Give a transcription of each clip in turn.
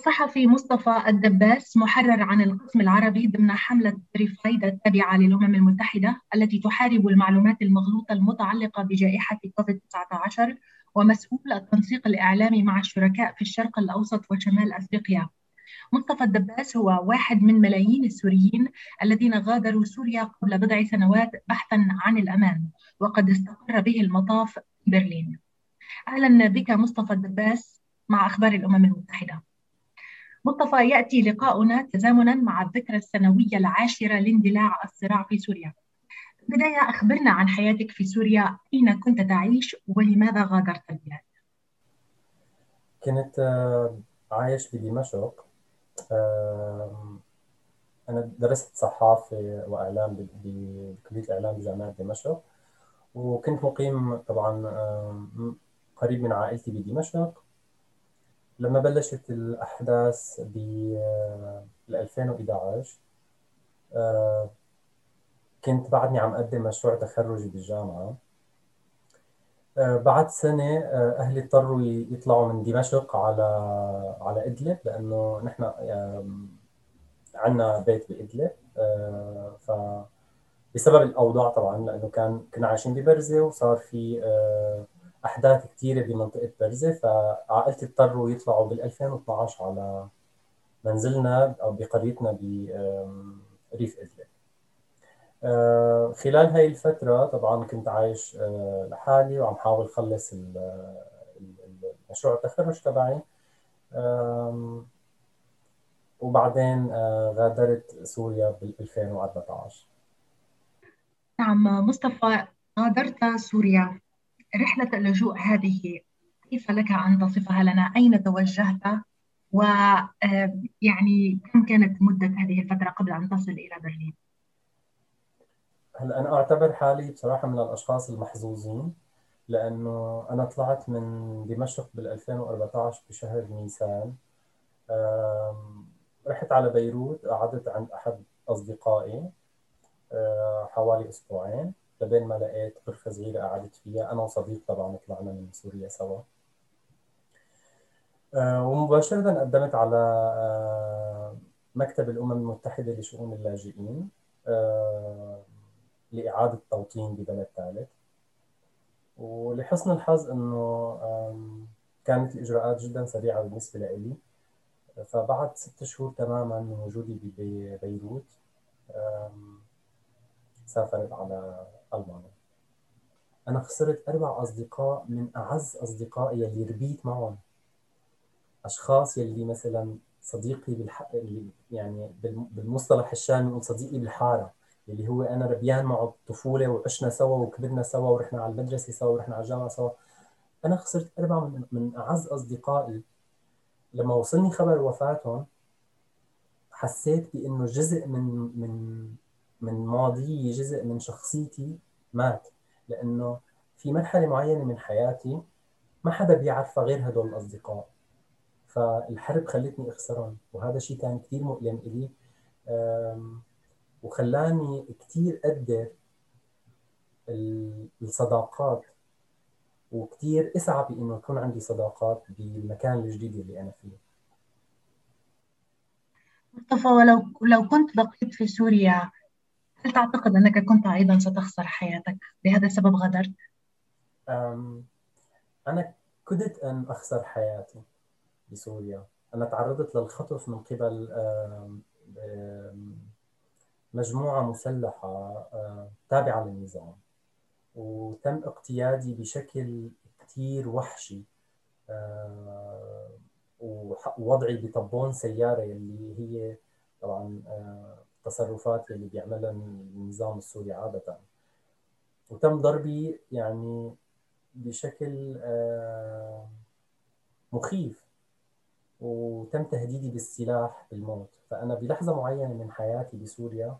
الصحفي مصطفى الدباس محرر عن القسم العربي ضمن حملة ريفايد التابعة للأمم المتحدة التي تحارب المعلومات المغلوطة المتعلقة بجائحة كوفيد-19 ومسؤول التنسيق الإعلامي مع الشركاء في الشرق الأوسط وشمال أفريقيا. مصطفى الدباس هو واحد من ملايين السوريين الذين غادروا سوريا قبل بضع سنوات بحثا عن الأمان وقد استقر به المطاف في برلين. أهلا بك مصطفى الدباس مع أخبار الأمم المتحدة. مصطفى يأتي لقاؤنا تزامنا مع الذكرى السنوية العاشرة لاندلاع الصراع في سوريا. بداية أخبرنا عن حياتك في سوريا. أين كنت تعيش ولماذا غادرت البلاد؟ كنت آه، عايش بدمشق. أنا درست صحافة وإعلام بكلية الإعلام بجامعة دمشق. وكنت مقيم طبعا قريب من عائلتي بدمشق. لما بلشت الأحداث ب 2011 آه، كنت بعدني عم أقدم مشروع تخرجي بالجامعة. آه، بعد سنة آه، أهلي اضطروا يطلعوا من دمشق على على إدلب لأنه نحن عندنا بيت بإدلب. ف بسبب الأوضاع طبعا لأنه كان كنا عايشين ببرزة وصار في أحداث كثيره بمنطقة برزه فعائلتي اضطروا يطلعوا بال 2012 على منزلنا أو بقريتنا بريف إدلب. آه، خلال هاي الفترة طبعا كنت عايش آه، لحالي وعم حاول خلص مشروع التخرج تبعي. وبعدين آه، غادرت سوريا بال 2014 نعم مصطفى غادرت سوريا. رحلة اللجوء هذه كيف لك أن تصفها لنا؟ أين توجهت؟ ويعني آه، كم كانت مدة هذه الفترة قبل أن تصل إلى برلين؟ هلا أنا أعتبر حالي بصراحة من الأشخاص المحظوظين لأنه أنا طلعت من دمشق بال 2014 بشهر نيسان رحت على بيروت قعدت عند أحد أصدقائي آه، حوالي أسبوعين لبين ما لقيت غرفة صغيرة قعدت فيها. أنا وصديق طبعا طلعنا من سوريا سوا. آه، ومباشرة قدمت على آه، مكتب الأمم المتحدة لشؤون اللاجئين آه، لإعادة توطين ببلد ثالث. ولحسن الحظ إنه كانت الإجراءات جدا سريعة بالنسبة لي فبعد ست شهور تماما من وجودي ببيروت سافرت على ألمانيا. أنا خسرت أربع أصدقاء من أعز أصدقائي يلي ربيت معهم. أشخاص يلي مثلا صديقي بالحق يعني بالمصطلح الشامي نقول صديقي بالحارة اللي هو أنا ربيان معه الطفولة وعشنا سوا وكبرنا سوا ورحنا على المدرسة سوا ورحنا على الجامعة سوا. أنا خسرت أربعة من, من أعز أصدقائي. لما وصلني خبر وفاتهم حسيت بأنه جزء من من من ماضيي جزء من شخصيتي مات لأنه في مرحلة معينة من حياتي ما حدا بيعرفها غير هدول الأصدقاء. فالحرب خلتني أخسرهم وهذا الشيء كان كثير مؤلم إلي. وخلاني كثير أقدر الصداقات وكثير أسعى بإنه يكون عندي صداقات بالمكان الجديد اللي أنا فيه. مصطفى ولو لو كنت بقيت في سوريا هل تعتقد أنك كنت أيضا ستخسر حياتك. لهذا السبب غادرت؟ أنا كدت أن أخسر حياتي بسوريا. أنا تعرضت للخطف من قبل مجموعة مسلحة تابعة للنظام. وتم اقتيادي بشكل كثير وحشي ووضعي بطبون سيارة اللي هي طبعا التصرفات اللي بيعملها النظام السوري عادة. وتم ضربي يعني بشكل آه، مخيف. وتم تهديدي بالسلاح بالموت. فأنا بلحظة معينة من حياتي بسوريا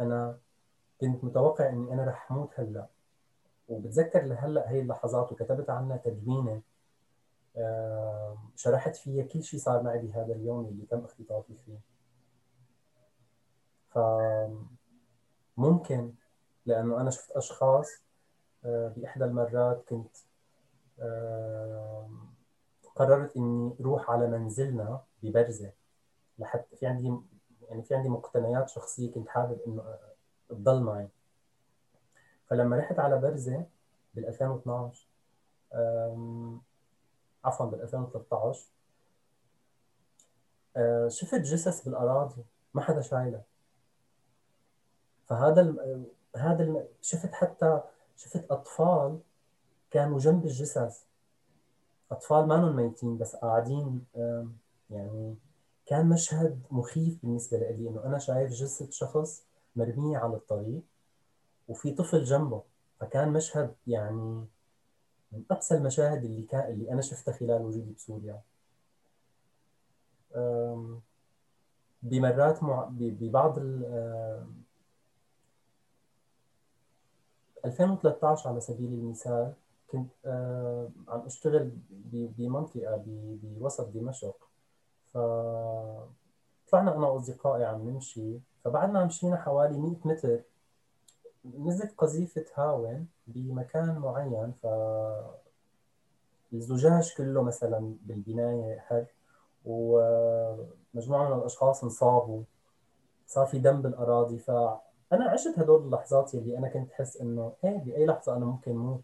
أنا كنت متوقع إني أنا رح أموت هلأ. وبتذكر لهلأ هي اللحظات وكتبت عنها تدوينة آه، شرحت فيها كل شيء صار معي بهذا اليوم اللي تم اختطافي فيه. فممكن لأنه أنا شفت أشخاص آه، بإحدى المرات كنت قررت إني أروح على منزلنا ببرزة لحتى في عندي يعني في عندي مقتنيات شخصية كنت حابب إنه تضل معي. فلما رحت على برزة بال 2012 عفوا بال 2013 آه، شفت جثث بالأراضي ما حدا شايلها فهذا ال هذا ال شفت حتى شفت أطفال كانوا جنب الجثث. أطفال ما ميتين بس قاعدين يعني كان مشهد مخيف بالنسبة لي إنه أنا شايف جثة شخص مرمية على الطريق وفي طفل جنبه. فكان مشهد يعني من اقسى المشاهد اللي كان اللي أنا شفتها خلال وجودي بسوريا. بمرات مع... ببعض ال 2013 على سبيل المثال كنت عم أشتغل بمنطقة بوسط دمشق. ف طلعنا أنا وأصدقائي عم نمشي. فبعد ما مشينا حوالي 100 متر. نزلت قذيفة هاون بمكان معين. ف الزجاج كله مثلا بالبناية حر. ومجموعه من الأشخاص انصابوا. صار في دم بالأراضي. فانا عشت هدول اللحظات اللي أنا كنت احس إنه إيه بأي لحظة أنا ممكن موت.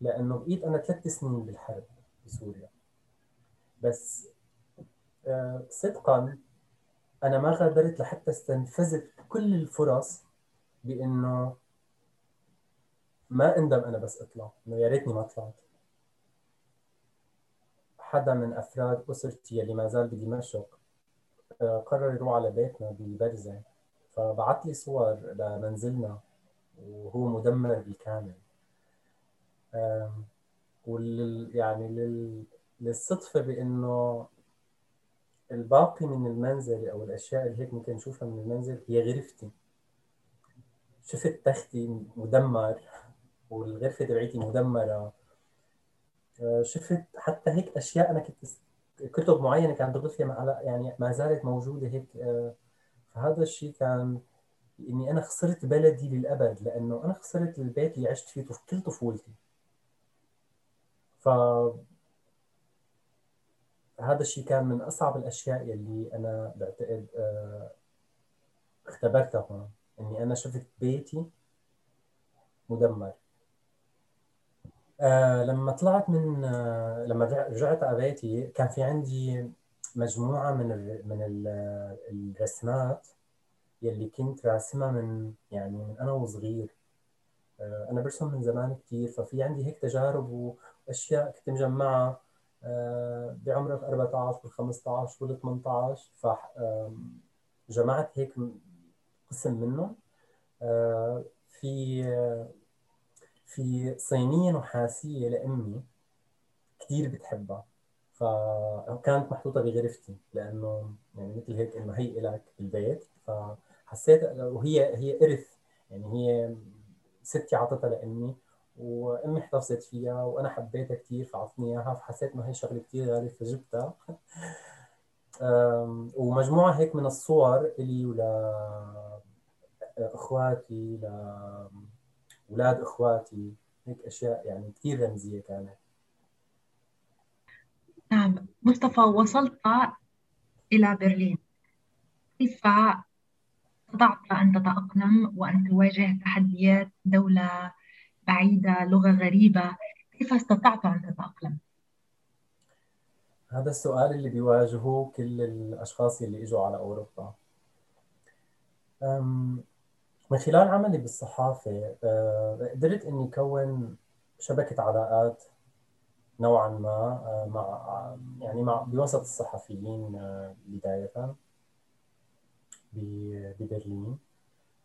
لأنه بقيت أنا ثلاث سنين بالحرب بسوريا. بس آه، صدقا أنا ما غادرت لحتى استنفذت كل الفرص بإنه ما اندم أنا بس أطلع. إنه يا ريتني ما طلعت. حدا من أفراد أسرتي اللي ما زال بدمشق قرر يروح على بيتنا ببرزه فبعث لي صور لمنزلنا وهو مدمر بالكامل. وال يعني لل... للصدفة بإنه الباقي من المنزل أو الأشياء اللي هيك ممكن نشوفها من المنزل هي غرفتي. شفت تختي مدمر والغرفة تبعيتي مدمرة. آه، شفت حتى هيك أشياء أنا كنت كتب معينة كانت بغرفتي يعني ما زالت موجودة هيك. آه، فهذا الشيء كان إني أنا خسرت بلدي للأبد لأنه أنا خسرت البيت اللي عشت فيه كل طفولتي. ف هذا الشيء كان من أصعب الأشياء يلي أنا بعتقد آه، اختبرتها هون. إني أنا شفت بيتي مدمر. آه لما طلعت من آه لما رجعت على بيتي كان في عندي مجموعة من ال من ال الرسمات يلي كنت راسمها من يعني من أنا وصغير. آه أنا برسم من زمان كثير ففي عندي هيك تجارب وأشياء كنت مجمعها. آه بعمر ال 14 وال 15 وال 18 فجمعت هيك قسم منهم. آه في في صينية نحاسية لأمي كثير بتحبها فكانت محطوطة بغرفتي لأنه يعني مثل هيك إنه هي إلك بالبيت فحسيت وهي هي إرث يعني هي ستي عطتها لأمي وأمي احتفظت فيها وأنا حبيتها كثير فعطتني إياها فحسيت إنه هي شغلة كثير غاليه فجبتها. ومجموعة هيك من الصور إلي ولا أخواتي ل أولاد إخواتي هيك أشياء يعني كثير رمزية كانت. نعم مصطفى وصلت إلى برلين. كيف استطعت أن تتأقلم وأن تواجه تحديات دولة بعيدة لغة غريبة؟ كيف استطعت أن تتأقلم؟ هذا السؤال اللي بيواجهه كل الأشخاص اللي إجوا على أوروبا. من خلال عملي بالصحافة آه، قدرت إني كون شبكة علاقات نوعا ما آه، مع يعني مع بوسط الصحفيين آه، بداية ببرلين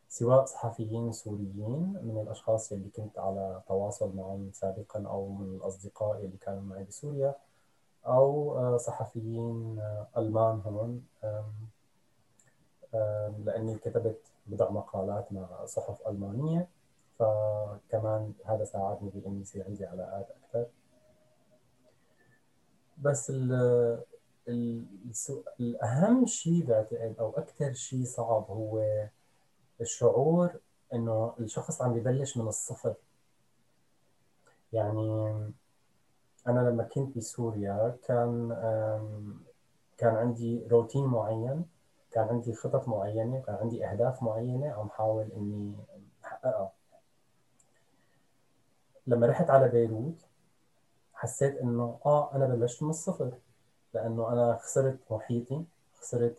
سواء صحفيين سوريين من الأشخاص اللي كنت على تواصل معهم سابقا أو من الأصدقاء اللي كانوا معي بسوريا أو صحفيين ألمان هون لأني كتبت بضع مقالات مع صحف ألمانية فكمان هذا ساعدني بإني يصير عندي علاقات أكثر. بس ال ال الأهم شيء بعتقد أو أكثر شيء صعب هو الشعور إنه الشخص عم ببلش من الصفر. يعني أنا لما كنت بسوريا كان كان عندي روتين معين. كان عندي خطط معينة كان عندي أهداف معينة عم حاول إني أحققها. لما رحت على بيروت حسيت إنه آه أنا بلشت من الصفر لأنه أنا خسرت محيطي خسرت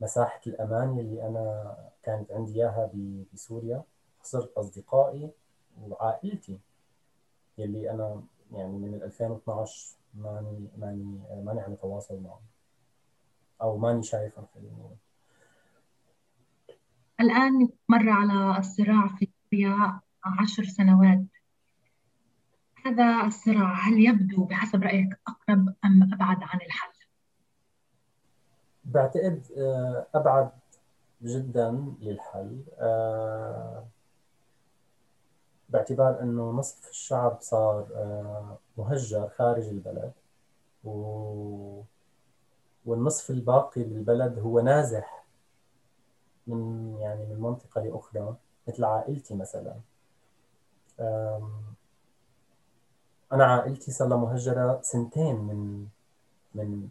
مساحة الأمان اللي أنا كانت عندي إياها بسوريا خسرت أصدقائي وعائلتي يلي أنا يعني من 2012 ماني ماني ماني عم اتواصل معهم. أو ماني شايفهم خليني الآن مر على الصراع في سوريا عشر سنوات. هذا الصراع هل يبدو بحسب رأيك أقرب أم أبعد عن الحل؟ بعتقد آه، أبعد جدا للحل. آه، باعتبار إنه نصف الشعب صار آه، مهجر خارج البلد و... والنصف الباقي بالبلد هو نازح من يعني من منطقة لأخرى مثل عائلتي مثلا. أنا عائلتي صار لها مهجرة سنتين من من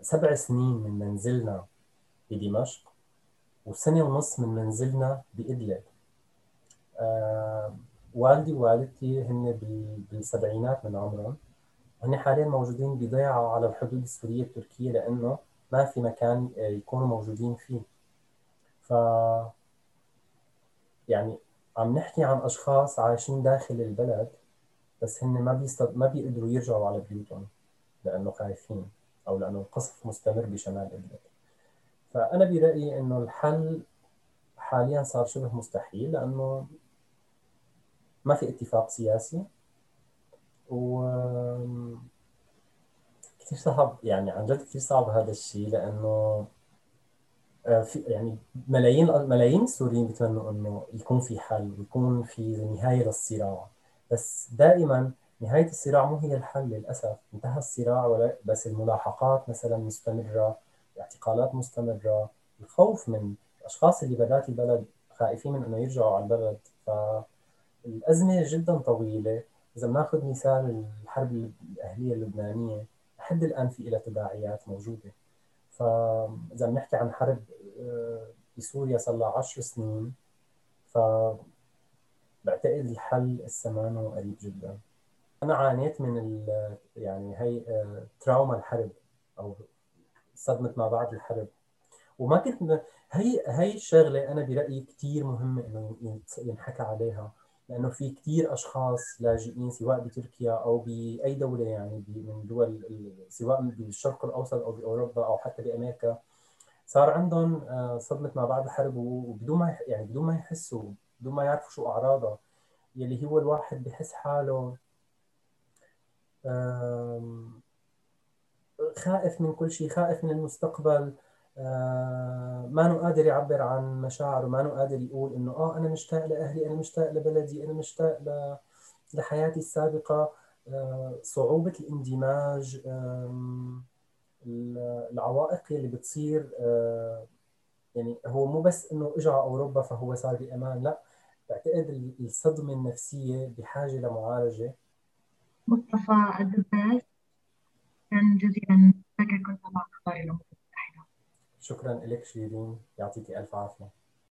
سبع سنين من منزلنا بدمشق وسنة ونص من منزلنا بإدلب. والدي ووالدتي هن بالسبعينات من عمرهم. هن حاليا موجودين بضيعة على الحدود السورية التركية لأنه ما في مكان يكونوا موجودين فيه. ف يعني عم نحكي عن أشخاص عايشين داخل البلد بس هن ما بيستد... ما بيقدروا يرجعوا على بيوتهم لأنه خايفين أو لأنه القصف مستمر بشمال إدلب فأنا برأيي إنه الحل حاليا صار شبه مستحيل لأنه ما في اتفاق سياسي. و كثير صعب يعني عن جد كثير صعب هذا الشيء؟ لأنه آه، في يعني ملايين ملايين السوريين بيتمنوا إنه يكون في حل ويكون في نهاية للصراع. بس دائما نهاية الصراع مو هي الحل للأسف. انتهى الصراع بس الملاحقات مثلا مستمرة الاعتقالات مستمرة الخوف من الأشخاص اللي برات البلد خائفين من إنه يرجعوا على البلد. ف الأزمة جدا طويلة. إذا بناخذ مثال الحرب الأهلية اللبنانية لحد الآن في لها تداعيات موجودة. فإذا بنحكي عن حرب آه، بسوريا صار لها 10 سنين ف بعتقد الحل السمانه قريب جدا. أنا عانيت من يعني هي آه، تراوما الحرب أو صدمة ما بعد الحرب. وما كنت هي هي الشغلة أنا برأيي كثير مهمة إنه ينحكى عليها. لأنه في كثير أشخاص لاجئين سواء بتركيا أو بأي دولة يعني من دول سواء بالشرق الأوسط أو بأوروبا أو حتى بأمريكا صار عندهم آه، صدمة ما بعد الحرب وبدون ما يعني بدون ما يحسوا بدون ما يعرفوا شو اعراضها يلي هو الواحد بحس حاله خائف من كل شيء خائف من المستقبل. ما انه قادر يعبر عن مشاعره ما انه قادر يقول إنه آه أنا مشتاق لأهلي أنا مشتاق لبلدي أنا مشتاق لحياتي السابقة. آه، صعوبة الاندماج العوائق اللي بتصير آه، يعني هو مو بس إنه اجى على أوروبا فهو صار بامان لا بعتقد الصدمة النفسية بحاجة لمعالجة. مصطفى الدباس كان جزيلا لك كنت مع أخبار الامم شكرا لك شيرين يعطيك ألف عافية.